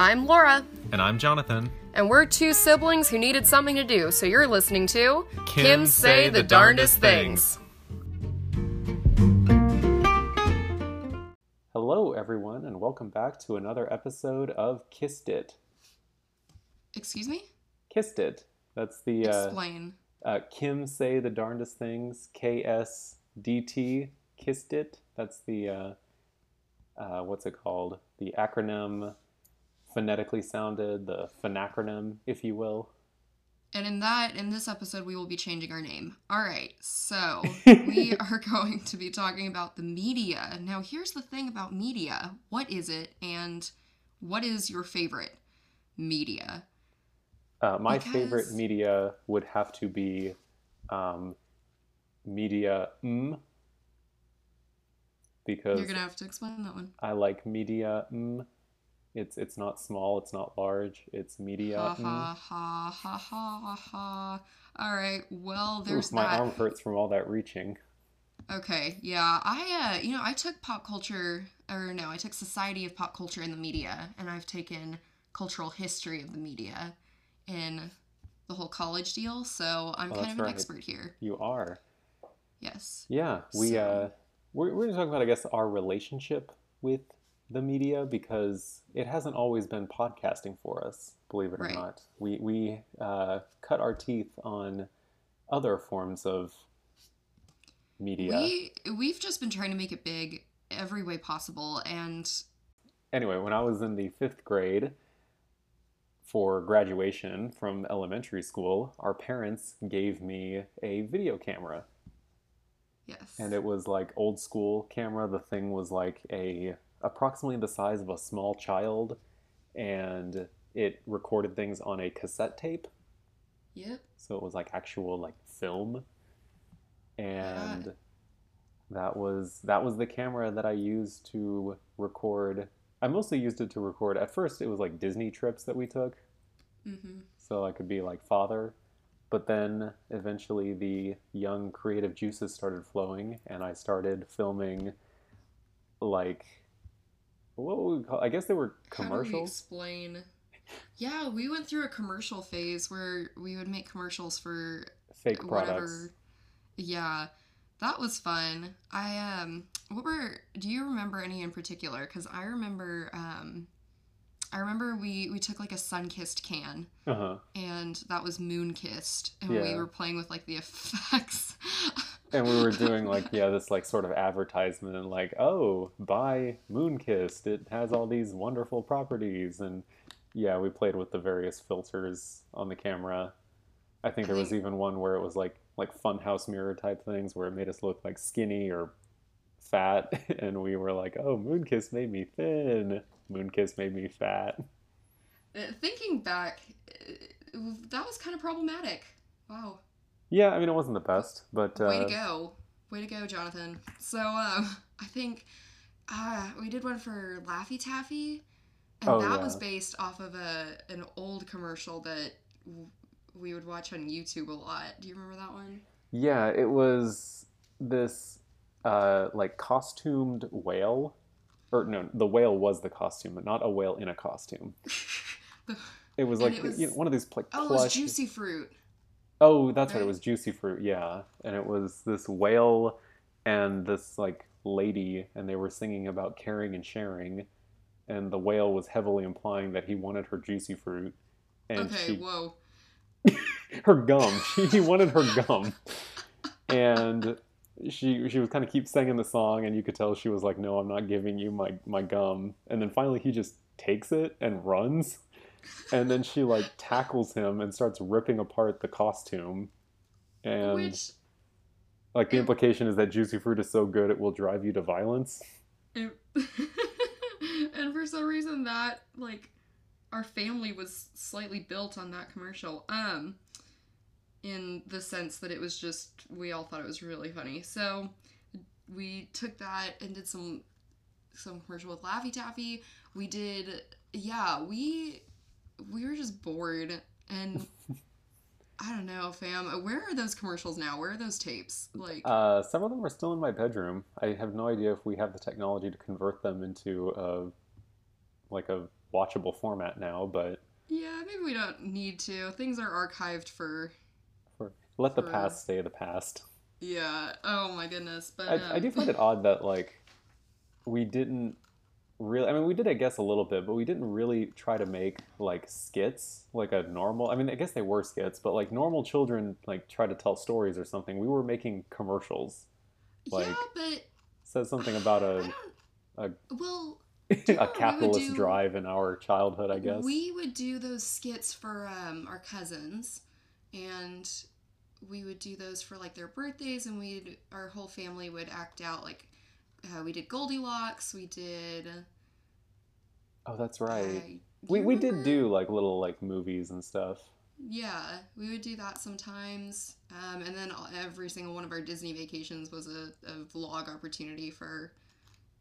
I'm Laura, And I'm Jonathan. and we're two siblings who needed something to do, so you're listening to Kim, Say the, Darndest Things. Hello, everyone, and welcome back to another episode of Kissed It. Excuse me? Kissed It. That's the uh, Explain. uh, Kim Say the Darndest Things, KSDT, Kissed It. That's the, uh, uh, what's it called? The acronym, phonetically sounded, the phenacronym, if you will. And in that, in this episode, we will be changing our name. All right, so we are going to be talking about the media. Now, here's the thing about media what is it, and what is your favorite media? Uh, my favorite media would have to be um, media mm, because You're going to have to explain that one. I like media. Mm. It's it's not small. It's not large. It's media. Ha ha ha ha ha. All right, well, there's my that. arm hurts from all that reaching. Okay, yeah. I uh you know, I took pop culture or no, I took Society of Pop Culture in the Media and I've taken cultural history of the media in the whole college deal, so I'm Oh, kind of an right. expert here. You are. Yes. Yeah, we So- uh, we're we're gonna talk about I guess our relationship with the media because it hasn't always been podcasting for us. Believe it or Right. not, we we uh, cut our teeth on other forms of media. We we've just been trying to make it big every way possible and anyway, when I was in the fifth grade for graduation from elementary school, our parents gave me a video camera. yes. And it was like old school camera. The thing was like a approximately the size of a small child and it recorded things on a cassette tape. Yep. So it was like actual like film. And that was that was the camera that I used to record. I mostly used it to record. At first it was like Disney trips that we took, Mhm. so I could be like father. But then eventually the young creative juices started flowing and I started filming like what would we call I guess they were How do we commercials. explain? Yeah, we went through a commercial phase where we would make commercials for Fake products. whatever. Yeah, that was fun. I um, what were? Do you remember any in particular? Because I remember um, I remember we we took like a sun kissed can Uh-huh. and that was moon kissed, and we were playing with like the effects. And we were doing like yeah, this like sort of advertisement and like, oh, buy moon kissed It has all these wonderful properties and yeah, we played with the various filters on the camera. I think there was even one where it was like like funhouse mirror type things where it made us look like skinny or fat and we were like, "Oh, Moonkiss made me thin. Moonkiss made me fat." Uh, Thinking back, uh, that was kind of problematic. Wow. Yeah, I mean it wasn't the best, but uh, Way to go. Way to go, Jonathan. So, um, I think uh, we did one for Laffy Taffy, and Oh, that was based off of a an old commercial that w- we would watch on YouTube a lot. Do you remember that one? Yeah, it was this uh, like costumed whale, or no, the whale was the costume, but not a whale in a costume. It was like it was- you know, one of these like oh, it was Juicy Fruit. Oh, that's right. It was juicy fruit. Yeah, and it was this whale and this like lady, and they were singing about caring and sharing, and the whale was heavily implying that he wanted her juicy fruit, and okay, she whoa. her gum. He wanted her gum, and she she was kind of keep singing the song, and you could tell she was like, "No, I'm not giving you my my gum." And then finally, he just takes it and runs, and then she like tackles him and starts ripping apart the costume, and Which like the it- implication is that juicy fruit is so good it will drive you to violence. it, and for some reason that like our family was slightly built on that commercial. Um in the sense that it was just we all thought it was really funny. So we took that and did some some commercial with Laffy Taffy. We did yeah, we we were just bored and I don't know, fam. Where are those commercials now? Where are those tapes? Like Uh, some of them are still in my bedroom. I have no idea if we have the technology to convert them into a like a watchable format now, but Yeah, maybe we don't need to. Things are archived for. Let the For- past stay the past. Yeah. Oh my goodness. But I, um, I do find it odd that like we didn't really. I mean, we did, I guess, a little bit, but we didn't really try to make like skits like a normal. I mean, I guess they were skits, but like normal children like try to tell stories or something. We were making commercials. like, yeah, but Says something about I a don't. Well, a capitalist do- drive in our childhood, I guess. We would do those skits for um, our cousins, and we would do those for like their birthdays, and we'd our whole family would act out like uh, we did Goldilocks, we did. oh, that's uh, right. do we we did do like little like movies and stuff. Yeah, we would do that sometimes, um, and then every single one of our Disney vacations was a, a vlog opportunity for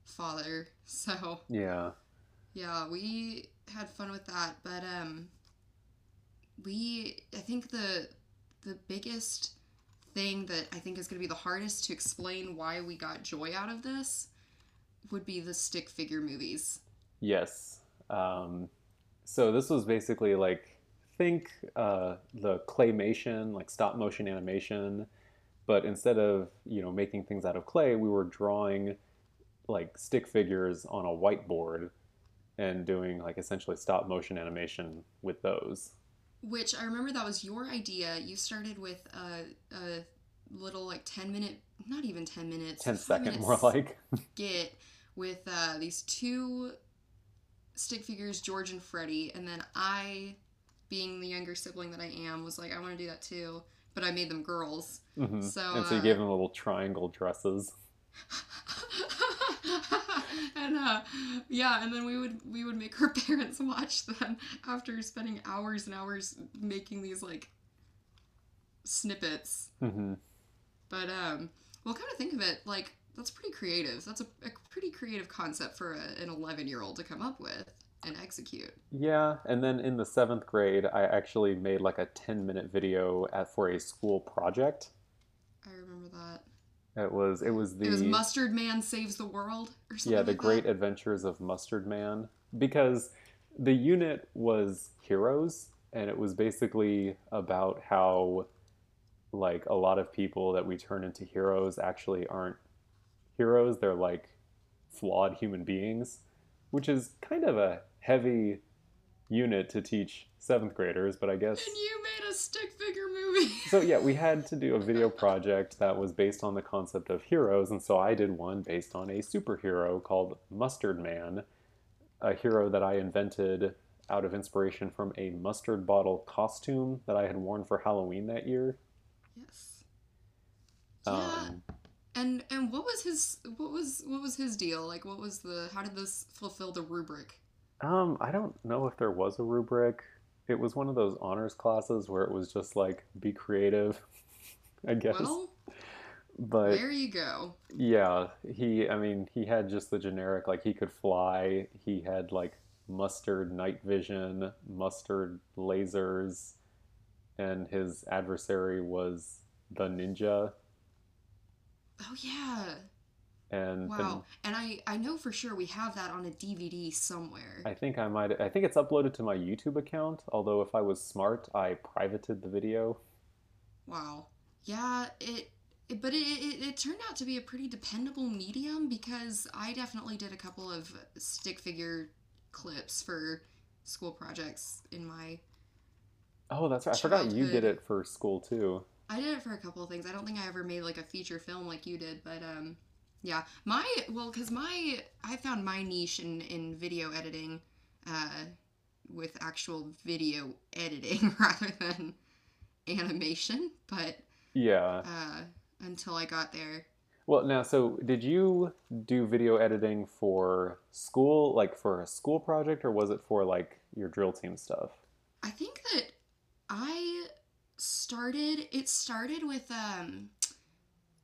father. So Yeah. Yeah, we had fun with that, but um we I think the the biggest thing that I think is going to be the hardest to explain why we got joy out of this would be the stick figure movies. Yes. Um, so this was basically like think uh, the claymation, like stop motion animation, but instead of you know making things out of clay, we were drawing like stick figures on a whiteboard and doing like essentially stop motion animation with those. Which I remember that was your idea. You started with a, a little like 10 minute, not even 10 minutes, 10 five second more like. get with uh, these two stick figures, George and Freddie, and then I, being the younger sibling that I am, was like, I want to do that too, but I made them girls. Mhm. So, and so you uh, gave them little triangle dresses. and uh, yeah, and then we would we would make her parents watch them after spending hours and hours making these like snippets. hmm But um, well, kind of think of it, like that's pretty creative. That's a, a pretty creative concept for a, an eleven year old to come up with and execute. Yeah, and then in the seventh grade, I actually made like a 10 minute video at for a school project. I remember that. It was it was the it was Mustard Man saves the world or something. yeah the like Great That. Adventures of Mustard Man because the unit was heroes and it was basically about how like a lot of people that we turn into heroes actually aren't heroes they're like flawed human beings which is kind of a heavy unit to teach seventh graders but I guess And you made a stick figure movie. so yeah, we had to do a video project that was based on the concept of heroes, and so I did one based on a superhero called Mustard Man, a hero that I invented out of inspiration from a mustard bottle costume that I had worn for Halloween that year. yes. Yeah. Um, And and what was his what was what was his deal? Like what was the how did this fulfill the rubric? Um, I don't know if there was a rubric. It was one of those honors classes where it was just like be creative, I guess. Well, but there you go. Yeah, he, I mean, he had just the generic, like, he could fly. He had, like, mustard night vision, mustard lasers, and his adversary was the ninja. Oh yeah. And Wow. And I I know for sure we have that on a DVD somewhere. I think I might, I think it's uploaded to my YouTube account, although if I was smart, I privated the video. Wow. Yeah, it, it but it, it it turned out to be a pretty dependable medium because I definitely did a couple of stick figure clips for school projects in my Oh, that's right. I forgot you did it for school, too. I did it for a couple of things. I don't think I ever made like a feature film like you did, but um yeah, my well cuz my I found my niche in in video editing uh with actual video editing rather than animation, but Yeah. uh until I got there. Well, now, so did you do video editing for school, like for a school project, or was it for like your drill team stuff? I think that I started it started with um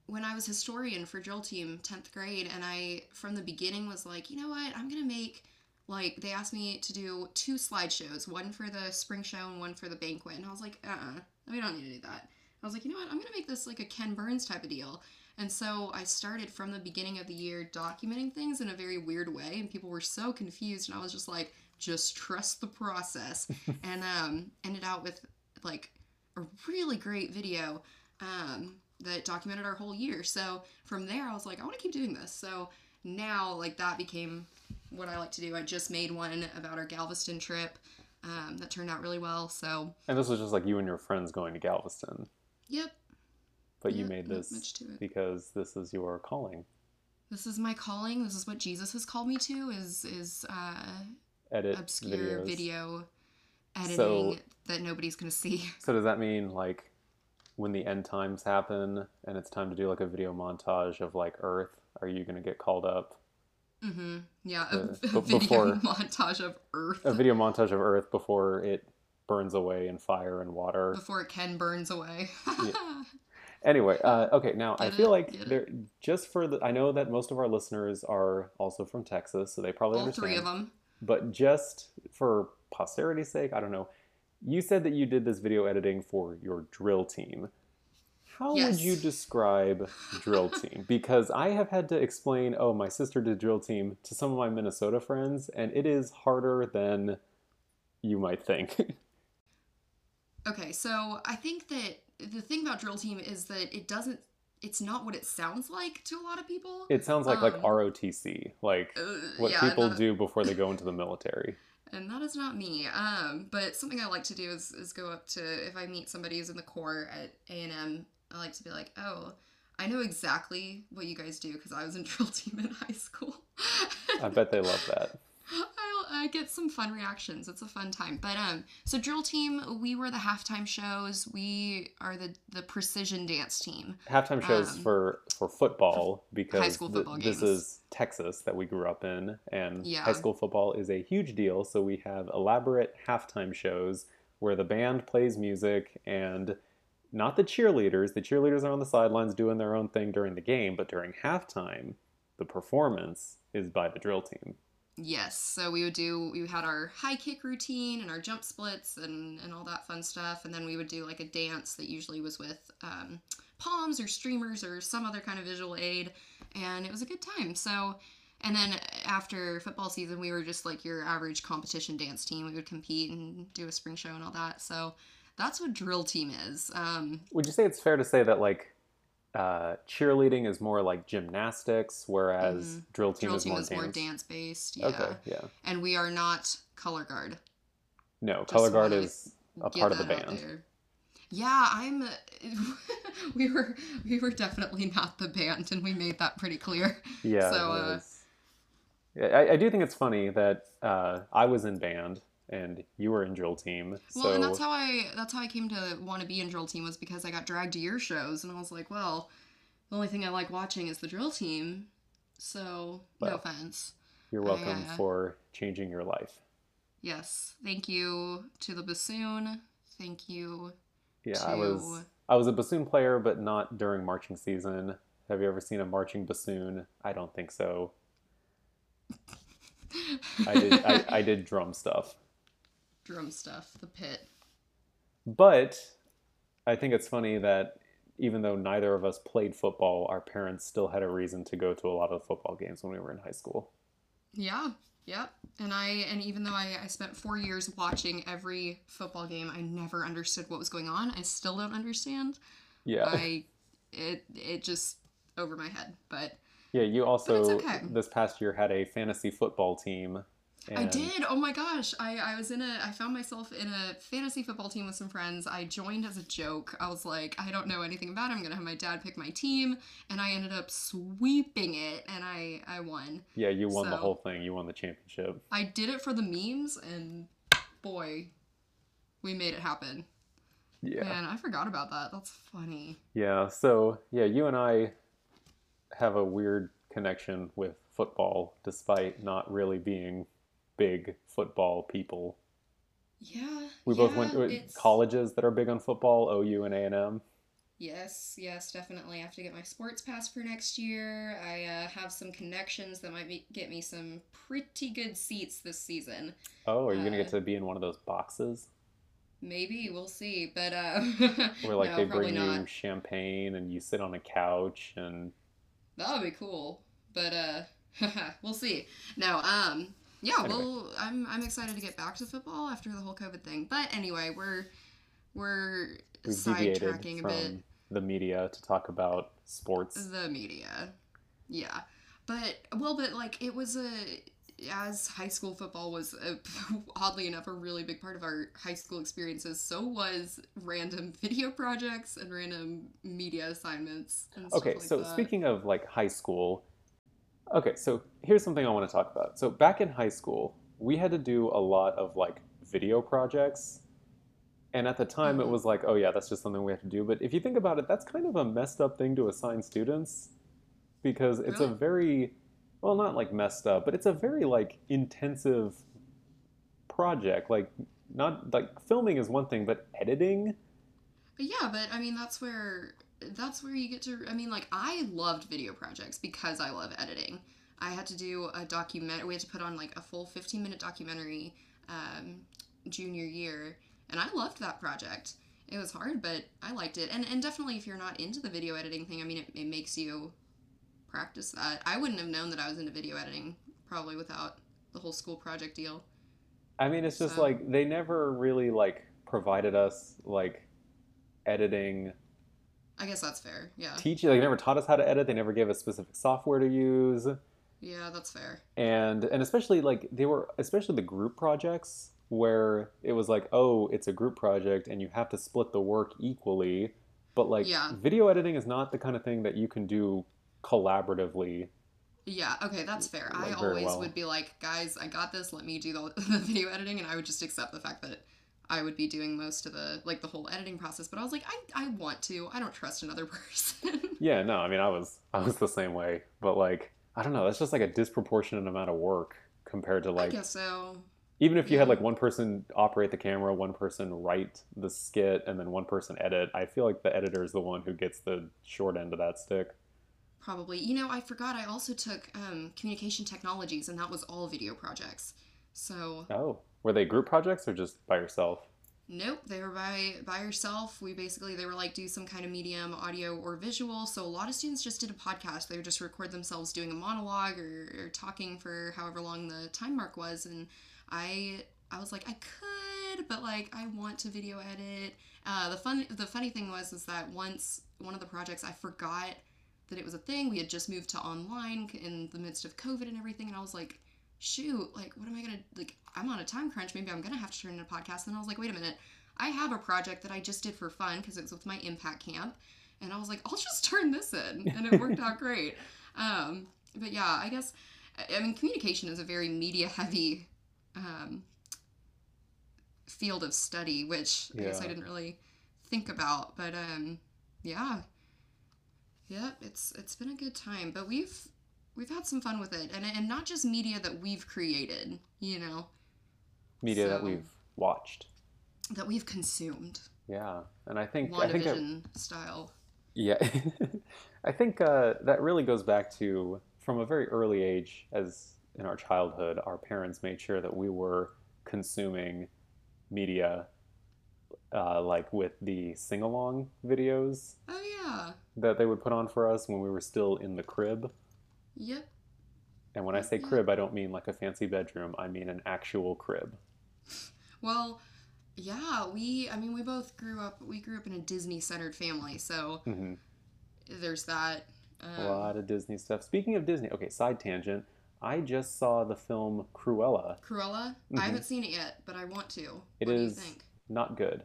when I was historian for drill team 10th grade and I from the beginning was like, you know what? I'm going to make like they asked me to do two slideshows, one for the spring show and one for the banquet. And I was like, uh-uh, we don't need to do that. I was like, you know what? I'm going to make this like a Ken Burns type of deal. And so I started from the beginning of the year documenting things in a very weird way, and people were so confused. And I was just like, just trust the process. and um, ended out with like a really great video um, that documented our whole year. So from there, I was like, I want to keep doing this. So now, like, that became what I like to do. I just made one about our Galveston trip um, that turned out really well. So, And this was just like you and your friends going to Galveston, yep, but you made this much to it. because this is your calling. this is my calling. This is what Jesus has called me to. Is is uh, Edit obscure videos. video editing So- that nobody's gonna see. So does that mean like when the end times happen and it's time to do like a video montage of like Earth, are you gonna get called up? Mm-hmm. Yeah, a, a video before- montage of Earth A video montage of Earth before it burns away in fire and water. before it can burns away. Anyway, uh, okay, now I feel it? like Get there just for the I know that most of our listeners are also from Texas, so they probably All understand. three of them. But just for posterity's sake, I don't know. You said that you did this video editing for your drill team. How would you describe drill team? Because I have had to explain, oh, my sister did drill team to some of my Minnesota friends, and it is harder than you might think. Okay, so I think that the thing about drill team is that it doesn't. It's not what it sounds like to a lot of people. it sounds like like Um, ROTC, like Uh, what yeah, people that- do before they go into the military. And that is not me. Um, but something I like to do is, is go up to if I meet somebody who's in the Corps at A and M, I like to be like, oh, I know exactly what you guys do because I was in drill team in high school. I bet they love that. I, I get some fun reactions. It's a fun time. But um, so drill team, we were the halftime shows. We are the the precision dance team. halftime shows Um, for for football because school th- football this is Texas that we grew up in, and Yeah. high school football is a huge deal. So we have elaborate halftime shows where the band plays music and not the cheerleaders. The cheerleaders are on the sidelines doing their own thing during the game, but during halftime, the performance is by the drill team. Yes, so we would do we had our high kick routine and our jump splits and and all that fun stuff, and then we would do like a dance that usually was with um, palms or streamers or some other kind of visual aid, and it was a good time. So. And then after football season, we were just like your average competition dance team. We would compete and do a spring show and all that. So that's what drill team is. Um, Would you say it's fair to say that like uh, cheerleading is more like gymnastics, whereas drill team drill is team more is more dance? dance based. Yeah. Okay, yeah. And we are not color guard. No, Just color guard is a part of the band. Yeah, I'm. we were we were definitely not the band, and we made that pretty clear. Yeah. So, uh, I, I do think it's funny that uh, I was in band and you were in drill team. Well, and that's how I that's how I came to want to be in drill team was because I got dragged to your shows, and I was like, well, the only thing I like watching is the drill team. So no offense. you're welcome uh, for changing your life. Yes, thank you to the bassoon. Thank you. Yeah, I was I was a bassoon player, but not during marching season. Have you ever seen a marching bassoon? I don't think so. I did I, I did drum stuff. Drum stuff. The pit. But I think it's funny that even though neither of us played football, our parents still had a reason to go to a lot of football games when we were in high school. Yeah, yep. And I and even though I, I spent four years watching every football game, I never understood what was going on. I still don't understand. Yeah. I it it just over my head. But Yeah, you also okay. this past year had a fantasy football team. And I did. Oh my gosh. I, I was in a I found myself in a fantasy football team with some friends. I joined as a joke. I was like, I don't know anything about it. I'm gonna have my dad pick my team. And I ended up sweeping it and I, I won. Yeah, you won the whole thing. You won the championship. I did it for the memes and boy, we made it happen. Yeah. Man, I forgot about that. That's funny. Yeah. So yeah, you and I have a weird connection with football, despite not really being big football people. Yeah. We both yeah, went to colleges that are big on football, OU and A and M. Yes, yes, definitely. I have to get my sports pass for next year. I uh, have some connections that might be, get me some pretty good seats this season. Oh, are you gonna get Uh, to be in one of those boxes Maybe we'll see, but uh, where like no, they bring you champagne and you sit on a couch and That would be cool, but uh, we'll see. No, um, Yeah, Anyway. well, I'm I'm excited to get back to football after the whole COVID thing. But anyway, we're we're deviated sidetracking a bit the media to talk about sports. the media. Yeah. But well, but like it was a as high school football was a, oddly enough a really big part of our high school experiences. So was random video projects and random media assignments. And stuff Okay, like so that. speaking of like high school, okay, so here's something I want to talk about. So back in high school, we had to do a lot of like video projects. And at the time, it Mhm. was like, oh yeah, that's just something we have to do. But if you think about it, that's kind of a messed up thing to assign students because it's a very, well, not like messed up, but it's a very like intensive project. Like, not like filming is one thing, but editing, But yeah, but I mean that's where that's where you get to I mean like I loved video projects because I love editing. I had to do a document we had to put on like a full 15 minute documentary um, junior year and I loved that project. It was hard, but I liked it. And and definitely if you're not into the video editing thing, I mean it, it makes you practice that. I wouldn't have known that I was into video editing probably without the whole school project deal. I mean, it's just So- like they never really like provided us like editing I guess that's fair. Yeah. teaching. Like, they never taught us how to edit. They never gave us specific software to use, Yeah, that's fair. and and especially like they were especially the group projects where it was like, oh, it's a group project and you have to split the work equally. But like Yeah. video editing is not the kind of thing that you can do collaboratively. Yeah, okay, that's fair. I Like, very always well. would be like, guys, I got this. Let me do the, the video editing, and I would just accept the fact that I would be doing most of the like the whole editing process. But I was like, I, I want to. I don't trust another person. Yeah, no, I mean, I was I was the same way, but like I don't know, that's just like a disproportionate amount of work compared to like I guess so. even if you had like one person operate the camera, one person write the skit, and then one person edit, I feel like the editor is the one who gets the short end of that stick. Probably. You know, I forgot. I also took um, communication technologies, and that was all video projects. So Oh, were they group projects or just by yourself? Nope, they were by by yourself. We basically they were like do some kind of medium, audio or visual. So a lot of students just did a podcast. They would just record themselves doing a monologue or, or talking for however long the time mark was. And I I was like I could, but like I want to video edit. Uh, the fun the funny thing was is that once one of the projects I forgot that it was a thing. We had just moved to online in the midst of COVID and everything, and I was like, shoot, like, what am I gonna like? I'm on a time crunch. Maybe I'm gonna have to turn in a podcast. And I was like, wait a minute, I have a project that I just did for fun because it was with my impact camp, and I was like, I'll just turn this in, and it worked out great. Um, but yeah, I guess I mean communication is a very media heavy um, field of study, which I guess I didn't really think about. But um, yeah, yeah, it's it's been a good time. But we've we've had some fun with it, and and not just media that we've created, you know, Media that we've watched. that we've consumed, Yeah, and I think I think that, style. yeah, I think uh, that really goes back to from a very early age, as in our childhood, our parents made sure that we were consuming media, uh, like with the sing along videos Oh yeah, that they would put on for us when we were still in the crib. Yep. And when I say Yeah. crib, I don't mean like a fancy bedroom. I mean an actual crib. Well, yeah, we. I mean, we both grew up. We grew up in a Disney centered family, so hmm there's that. A Um, lot of Disney stuff. Speaking of Disney, okay, side tangent. I just saw the film Cruella. Cruella. Mhm. I haven't seen it yet, but I want to. It what is do you think? not good.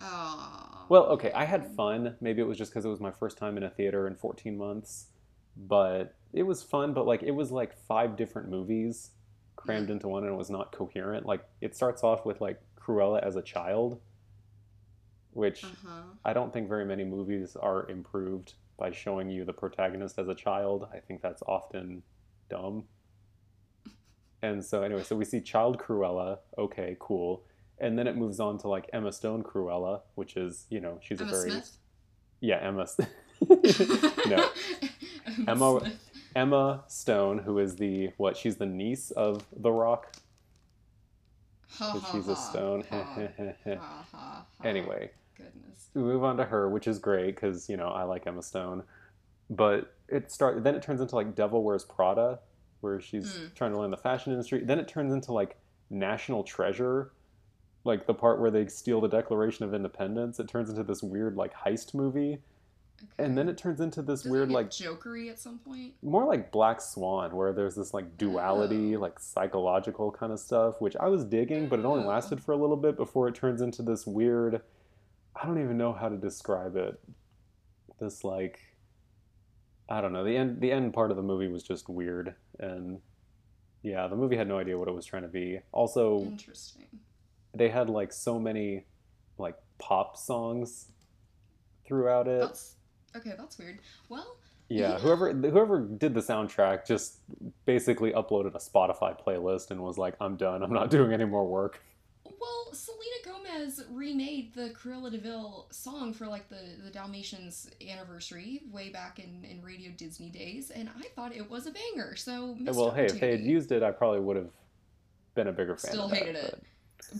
Oh. Well, okay, I had fun. Maybe it was just because it was my first time in a theater in 14 months, but it was fun. But like, it was like five different movies crammed Mm. into one, and it was not coherent. Like, it starts off with like Cruella as a child, which Uh huh. I don't think very many movies are improved by showing you the protagonist as a child. I think that's often dumb. And so anyway, so we see child Cruella. Okay, cool. And then it moves on to like Emma Stone Cruella, which is you know she's Emma a very Smith. yeah Emma no Emma- Smith. Emma Stone, who is the what she's the niece of The Rock, Ha, ha, she's a stone. ha, ha, ha. anyway, Goodness. we move on to her, which is great because you know I like Emma Stone. But it start then it turns into like Devil Wears Prada, where she's Hmm. trying to learn the fashion industry. Then it turns into like National Treasure, like the part where they steal the Declaration of Independence. It turns into this weird like heist movie, Okay. and then it turns into this Does weird like jokery at some point. more like Black Swan, where there's this like duality, Oh. like psychological kind of stuff, which I was digging, but it only Oh. lasted for a little bit before it turns into this weird. I don't even know how to describe it. This like, I don't know. The end. The end part of the movie was just weird, and yeah, the movie had no idea what it was trying to be. Also, Interesting. they had like so many like pop songs throughout it. That's okay. That's weird. Well, Yeah, Yeah. whoever whoever did the soundtrack just basically uploaded a Spotify playlist and was like, "I'm done. I'm not doing any more work." well, Selena Gomez remade the Cruella de Vil song for like the the Dalmatians anniversary way back in in Radio Disney days, and I thought it was a banger. So well, hey, if they had used it, I probably would have been a bigger fan. Still of that, hated it. But-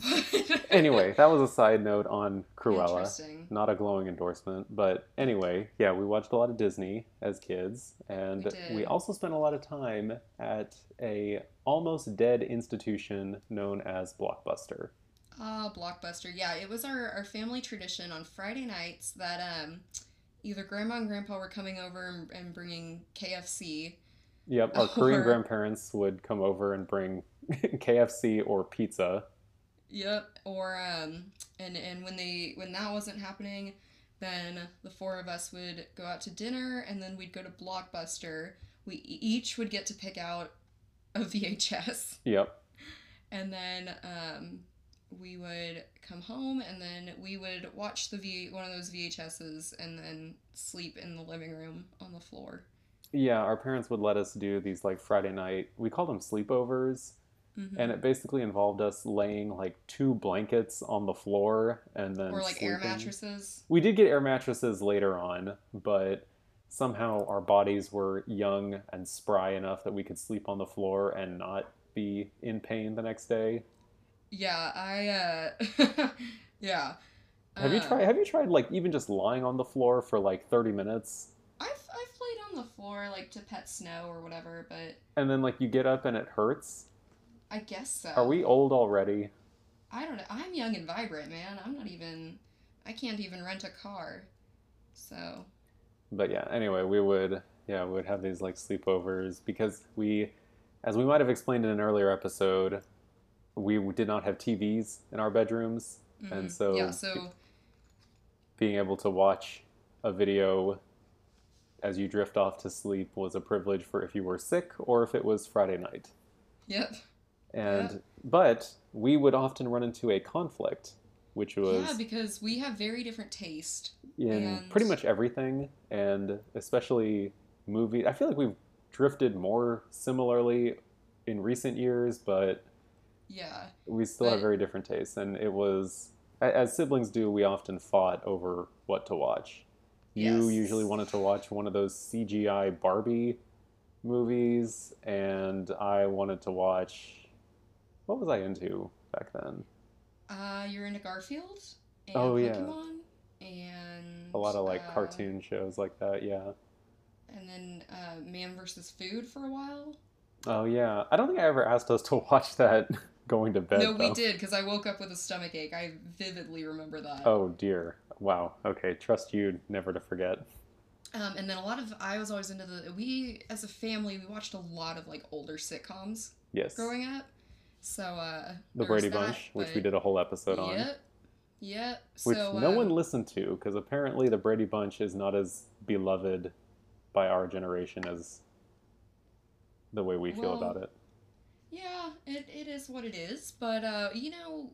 Anyway, that was a side note on Cruella. Interesting. Not a glowing endorsement, but anyway, yeah, we watched a lot of Disney as kids, and We we also spent a lot of time at a almost dead institution known as Blockbuster. Ah, Blockbuster. Yeah, it was our, our family tradition on Friday nights that um, either Grandma and Grandpa were coming over and, and bringing KFC. Yep, our Korean grandparents would come over and bring KFC or pizza. Yep. Or um, and and when they when that wasn't happening, then the four of us would go out to dinner, and then we'd go to Blockbuster. We each would get to pick out a VHS, Yep. and then um, we would come home, and then we would watch the V one of those VHSs, and then sleep in the living room on the floor. Yeah, our parents would let us do these like Friday night, we called them sleepovers, Mhm. and it basically involved us laying like two blankets on the floor and then or like air mattresses. We did get air mattresses later on, but somehow our bodies were young and spry enough that we could sleep on the floor and not be in pain the next day. Yeah, I uh yeah. Have you Uh, tried have you tried like even just lying on the floor for like 30 minutes I've I've played on the floor like to pet snow or whatever, but and then like you get up and it hurts? I guess so. Are we old already? I don't know. I'm young and vibrant, man. I'm not even I can't even rent a car. So, But yeah, anyway, we would yeah, we would have these like sleepovers because we as we might have explained in an earlier episode, we did not have TVs in our bedrooms, and mhm. so Yeah, so being able to watch a video as you drift off to sleep was a privilege for if you were sick or if it was Friday night. yep. And but we would often run into a conflict, which was Yeah, because we have very different taste. in and- pretty much everything, and especially movie. I feel like we've drifted more similarly in recent years, but Yeah. we still have very different tastes. And it was, as siblings do, we often fought over what to watch. You Yes. usually wanted to watch one of those CGI Barbie movies, and I wanted to watch. What was I into back then? Uh you're into Garfield and Oh, yeah. And A lot of like uh, cartoon shows like that, yeah. and then uh, Man versus Food for a while. Oh yeah, I don't think I ever asked us to watch that going to bed. no, we did because I woke up with a stomach ache. I vividly remember that. Oh dear. Wow. Okay. Trust you never to forget. Um, and then a lot of I was always into the we as a family we watched a lot of like older sitcoms Yes. growing up. So uh, the Brady that, Bunch, which we did a whole episode on, Yep. Yep. which so, no um, one listened to because apparently the Brady Bunch is not as beloved by our generation as the way we feel Well, about it. Yeah, it, it is what it is. But uh, you know,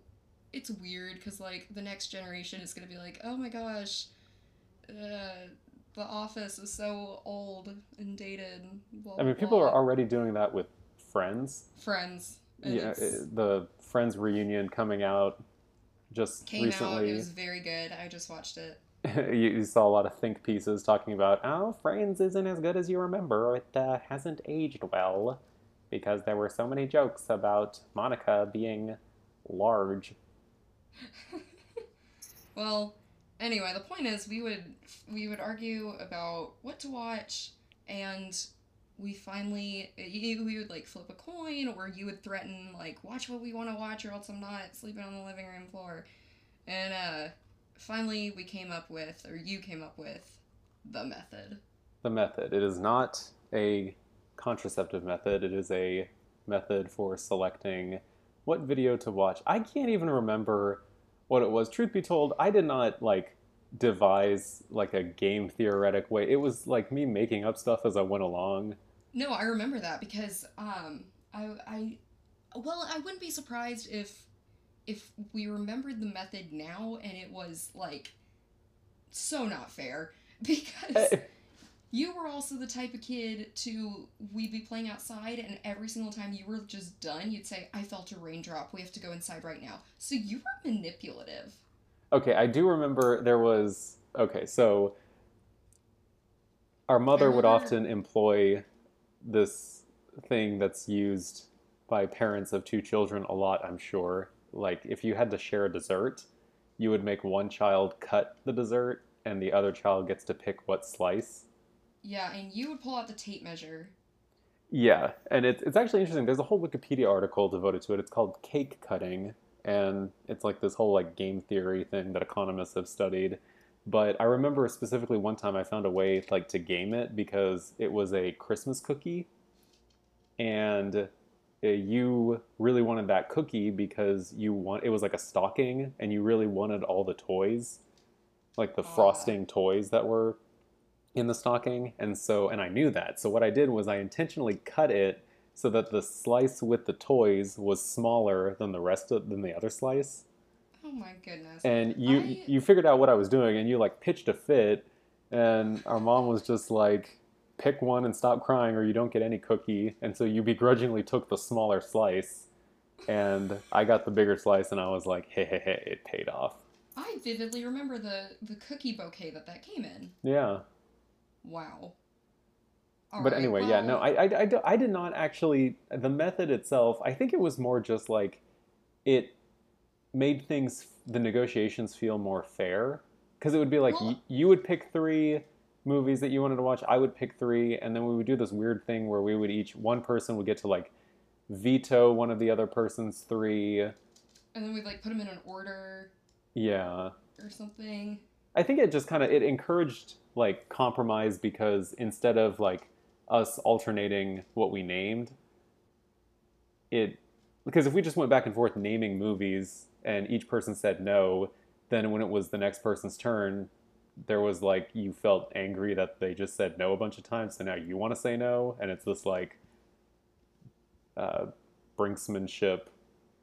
it's weird because like the next generation is gonna be like, oh my gosh, uh, The Office is so old and dated. Blah, I mean, people blah. are already doing that with Friends. friends. And Yeah, it- the Friends reunion coming out just came out. recently. It was very good. I just watched it. you, you saw a lot of think pieces talking about, oh, Friends isn't as good as you remember. It uh, hasn't aged well because there were so many jokes about Monica being large. Well, anyway, the point is we would we would argue about what to watch and we finally we would like flip a coin or you would threaten like watch what we want to watch or else i'm not sleeping on the living room floor. And uh finally we came up with or you came up with the method. The method. It is not a contraceptive method. It is a method for selecting what video to watch. I can't even remember what it was. Truth be told i did not like devise like a game theoretic way. It was like me making up stuff as I went along. No, I remember that because um I I well, I wouldn't be surprised if if we remembered the method now and it was like so not fair because uh, you were also the type of kid to we'd be playing outside and every single time you were just done you'd say i felt a raindrop we have to go inside right now so you were manipulative Okay, I do remember there was okay, so our mother would uh-huh. often employ this thing that's used by parents of two children a lot, I'm sure. Like if you had to share a dessert, you would make one child cut the dessert and the other child gets to pick what slice. Yeah, and you would pull out the tape measure. Yeah, and it's it's actually interesting. There's a whole Wikipedia article devoted to it. It's called Cake Cutting, and it's like this whole like game theory thing that economists have studied. But i remember specifically one time i found a way like to game it because it was a christmas cookie. And uh, you really wanted that cookie because you want it was like a stocking and you really wanted all the toys like the frosting toys that were in the stocking. And so and i knew that. So what i did was i intentionally cut it so that the slice with the toys was smaller than the rest of than the other slice. Oh my goodness. And you I... you figured out what I was doing and you like pitched a fit and our mom was just like pick one and stop crying or you don't get any cookie and so you begrudgingly took the smaller slice and I got the bigger slice and I was like hey hey hey it paid off. I vividly remember the the cookie bouquet that that came in. Yeah. Wow. All but right, anyway, well... yeah, no, I, I, I, I did not actually. The method itself, I think it was more just like it made things, the negotiations feel more fair. Because it would be like well... y- you would pick three movies that you wanted to watch, I would pick three, and then we would do this weird thing where we would each, one person would get to like veto one of the other person's three. And then we'd like put them in an order. Yeah. Or something. I think it just kind of it encouraged like compromise because instead of like us alternating what we named, it because if we just went back and forth naming movies and each person said no, then when it was the next person's turn, there was like you felt angry that they just said no a bunch of times, so now you want to say no, and it's this like uh, brinksmanship,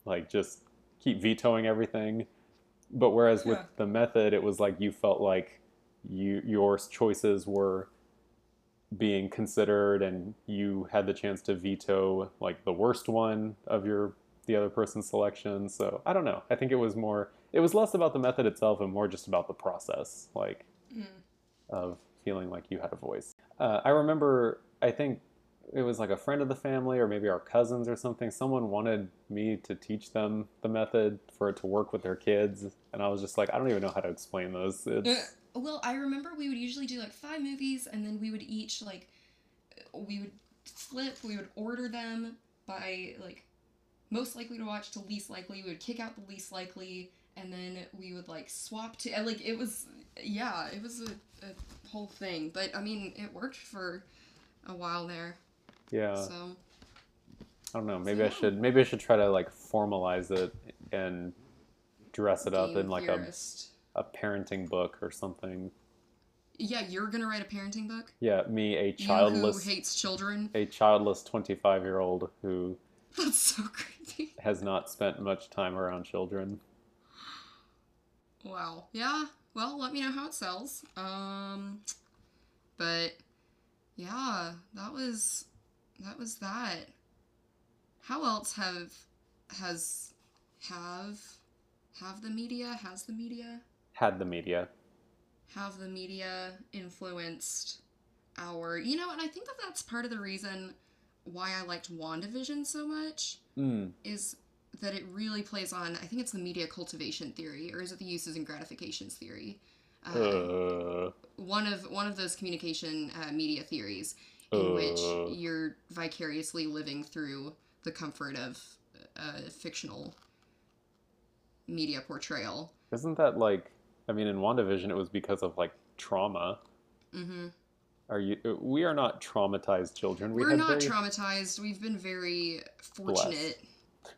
like just keep vetoing everything. But whereas yeah. with the method, it was like you felt like you your choices were being considered and you had the chance to veto like the worst one of your the other person's selection. So i don't know. I think it was more it was less about the method itself and more just about the process like mm. of feeling like you had a voice. Uh, i remember i think it was like a friend of the family or maybe our cousins or something someone wanted me to teach them the method for it to work with their kids. And i was just like i don't even know how to explain this it's well, I remember we would usually do like five movies, and then we would each like we would flip. We would order them by like most likely to watch to least likely. We would kick out the least likely, and then we would like swap to like it was yeah, it was a, a whole thing. But I mean, it worked for a while there. Yeah. So. I don't know. Maybe so. I should. Maybe I should try to like formalize it and dress it up in like theorist. a a parenting book or something. Yeah, you're gonna write a parenting book. Yeah, me, a childless who hates children, a childless twenty-five-year-old who. That's so crazy. Has not spent much time around children. Wow. Yeah. Well, let me know how it sells. Um, but yeah, that was that was that. How else have has have have the media has the media had the media have the media influenced our you know and i think that that's part of the reason why i liked wandavision so much mm. is that it really plays on i think it's the media cultivation theory or is it the uses and gratifications theory uh, uh. one of one of those communication uh, media theories in which Uh. you're vicariously living through the comfort of a fictional media portrayal. Isn't that like? I mean, in WandaVision, it was because of like trauma. hmm Are you? We are not traumatized children. We We're not traumatized. We've been very fortunate.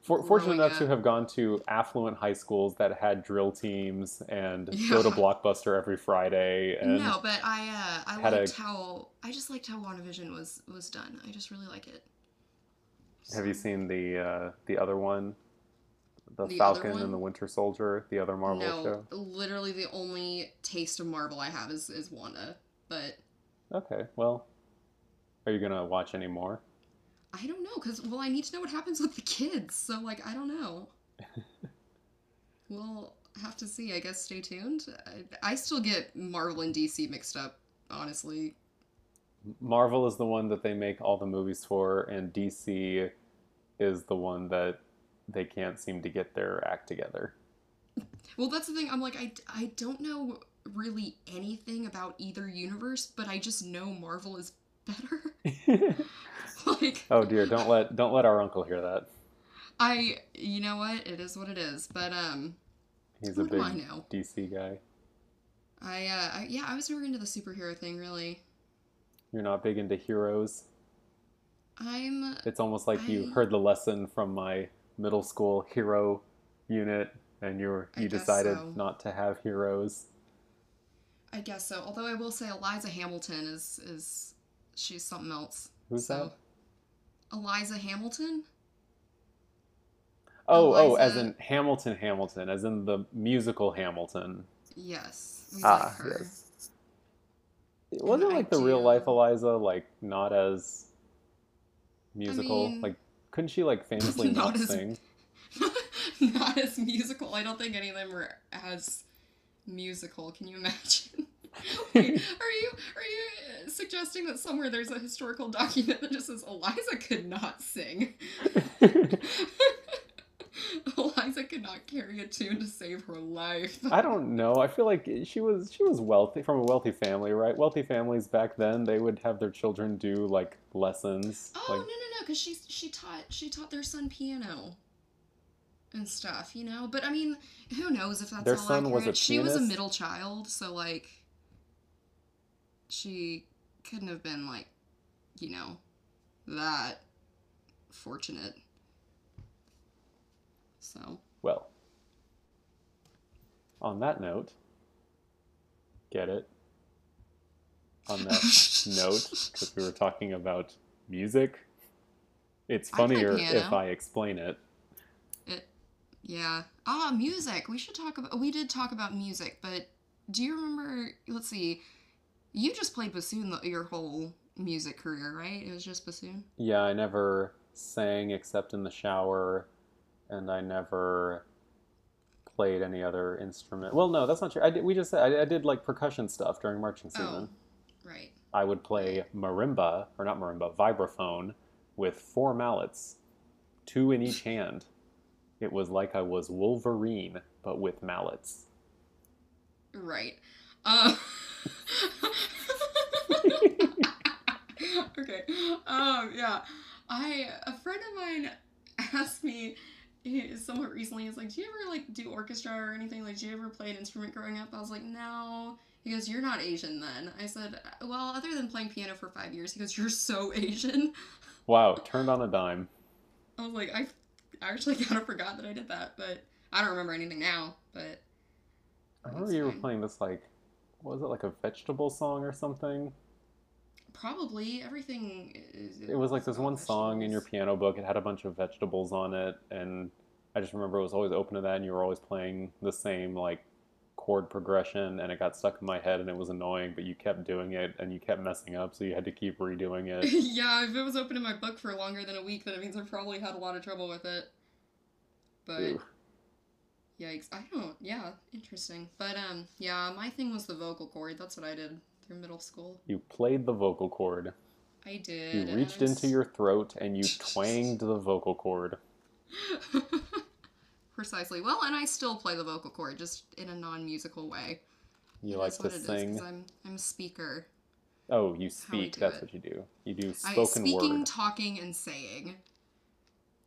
for, fortunate enough to have gone to affluent high schools that had drill teams and Yeah. go to Blockbuster every Friday. And no, but I uh, I had a- liked how I just liked how WandaVision was was done. I just really like it. have you seen the uh, the other one, the, The Falcon and the Winter Soldier, the other Marvel no, show? literally the only taste of Marvel I have is is Wanda, but Okay, well, are you gonna watch any more? I don't know because well I need to know what happens with the kids, so like I don't know. we'll have to see. I guess stay tuned. I, I still get Marvel and DC mixed up, honestly. Marvel is the one that they make all the movies for, and DC is the one that they can't seem to get their act together. Well, that's the thing. I'm like, I, I don't know really anything about either universe, but I just know Marvel is better. like, oh dear, don't let don't let our uncle hear that. I, you know what? It is what it is. But um, He's a big I know? DC guy. I, uh, I, yeah, I was never into the superhero thing really. You're not big into heroes. I'm, It's almost like you heard the lesson from my middle school hero unit, and you were, you decided so. not to have heroes. I guess so. Although I will say, Eliza Hamilton is is she's something else. Who's so, that? Eliza Hamilton. Oh, oh, as in Hamilton, Hamilton, as in the musical Hamilton. Yes, we Ah, like her. yes. Wasn't I like the real life Eliza like not as musical? mean, like, couldn't she like famously not not as- sing? not as musical. I don't think any of them were as musical. Can you imagine? Wait, are you are you suggesting that somewhere there's a historical document that just says Eliza could not sing? Eliza could not carry a tune to save her life. I don't know. I feel like she was she was wealthy from a wealthy family, right? Wealthy families back then they would have their children do like lessons. Oh like no no no! Because she she taught she taught their son piano and stuff, you know. But I mean, who knows if that's Their all son was a accurate? She was a middle child, so like, she couldn't have been like, you know, that fortunate. So well. On that note, get it? On that note, because we were talking about music, it's funnier piano. if I explain it. it, yeah. Ah, music. We should talk about. We did talk about music, but do you remember? Let's see. You just played bassoon your whole music career, right? It was just bassoon. Yeah, I never sang except in the shower, and I never played any other instrument. Well, no, that's not true. I did, we just said I, I did like percussion stuff during marching season. Oh, right. I would play marimba, or not marimba, vibraphone with four mallets, two in each hand. It was like I was Wolverine, but with mallets. Right. Um, okay. Um, yeah. I a friend of mine asked me he- somewhat recently. He's like, "Do you ever like do orchestra or anything? Like, do you ever play an instrument growing up?" I was like, "No." He goes, "You're not Asian then." I said, uh, "Well, other than playing piano for five years." He goes, "You're so Asian." Wow, turned on a dime. I was like, I actually kind of forgot that I did that, but I don't remember anything now. But I remember you were playing this like, was it like a vegetable song or something? probably everything. Is, It was like this one song in your piano book. It had a bunch of vegetables on it, and I just remember it was always open to that, and you were always playing the same like chord progression, and it got stuck in my head, and it was annoying. But you kept doing it, and you kept messing up, so you had to keep redoing it. yeah, if it was open in my book for longer than a week, then it means I probably had a lot of trouble with it. But Ooh. yikes, I don't. Yeah, interesting. But um, yeah, my thing was the vocal cord. That's what I did through middle school. You played the vocal cord. I did. You reached into your throat and you twanged the vocal cord. Precisely. Well, and I still play the vocal cord, just in a non-musical way. You like to it is, sing. I'm I'm a speaker. Oh, you speak. That's it. what you do. You do spoken I, speaking, word. talking, and saying.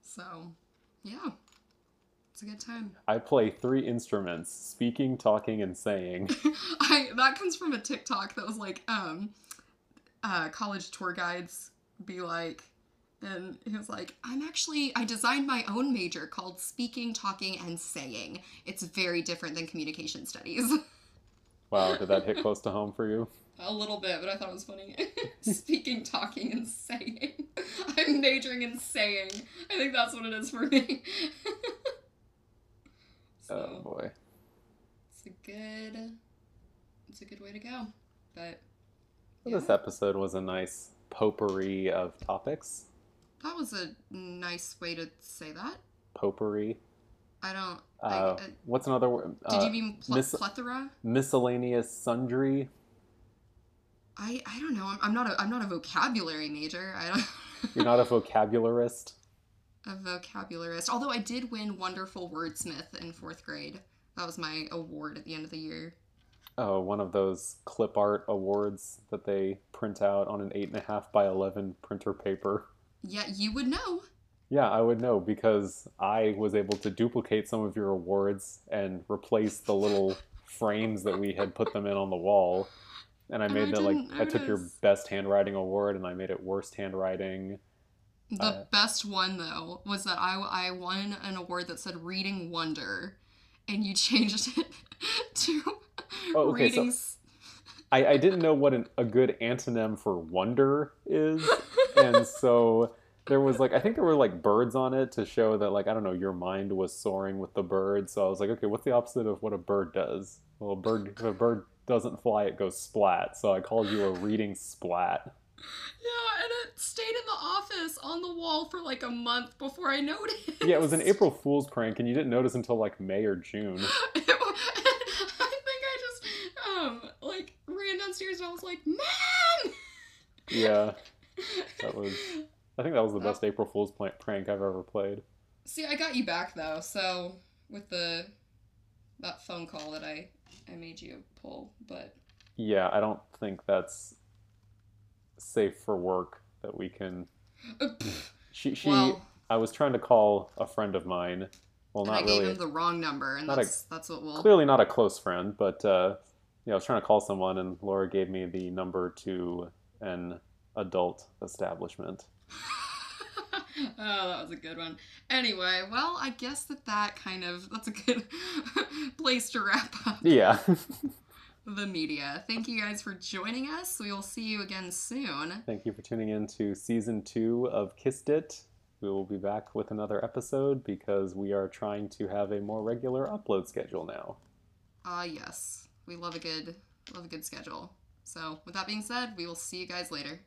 So, yeah, it's a good time. I play three instruments: speaking, talking, and saying. I that comes from a TikTok that was like, um, uh, college tour guides be like, and he was like, I'm actually I designed my own major called speaking, talking, and saying. It's very different than communication studies. Wow, did that hit close to home for you? A little bit, but I thought it was funny. Speaking, talking, and saying. I'm majoring in saying. I think that's what it is for me. so Oh boy. it's a good it's a good way to go. But Well, This episode was a nice potpourri of topics. That was a nice way to say that. Potpourri. I don't Uh, I, uh, what's another word? did Uh, you mean pl- mis- plethora? miscellaneous sundry? I I don't know. I'm, I'm not a I'm not a vocabulary major. I don't You're not a vocabularist. a vocabularist. Although I did win wonderful wordsmith in fourth grade. That was my award at the end of the year. Oh, one of those clip art awards that they print out on an eight and a half by eleven printer paper. Yeah, you would know. Yeah, I would know because I was able to duplicate some of your awards and replace the little frames that we had put them in on the wall. And I And made I that like I took your best handwriting award and I made it worst handwriting. The Uh, best one though was that I I won an award that said reading wonder, and you changed it to Oh, okay, reading. s- I, I didn't know what an, a good antonym for wonder is, and so there was like I think there were like birds on it to show that like I don't know your mind was soaring with the bird. So I was like, okay, what's the opposite of what a bird does? Well, a bird if a bird doesn't fly, it goes splat. So I called you a reading splat. Yeah, and it stayed in the office on the wall for like a month before I noticed. Yeah, it was an April Fool's prank, and you didn't notice until like May or June. It wa- I think I just um like ran downstairs and I was like, "Mom!" Yeah, that was. I think that was the best April Fool's prank I've ever played. See, I got you back though. So with the that phone call that I I made you pull, but Yeah, I don't think that's safe for work that we can. uh, She, she. well, I was trying to call a friend of mine. Well, and I not gave him the wrong number, and not a- that's that's what we'll. Clearly not a close friend, but uh, yeah, I was trying to call someone, and Laura gave me the number to an adult establishment. oh, that was a good one. Anyway, well, I guess that that kind of that's a good place to wrap up Yeah. the media. Thank you guys for joining us. We will see you again soon. Thank you for tuning in to season two of Kissed It. We will be back with another episode because we are trying to have a more regular upload schedule now. Ah, yes, we love a good love a good schedule. So, with that being said, we will see you guys later.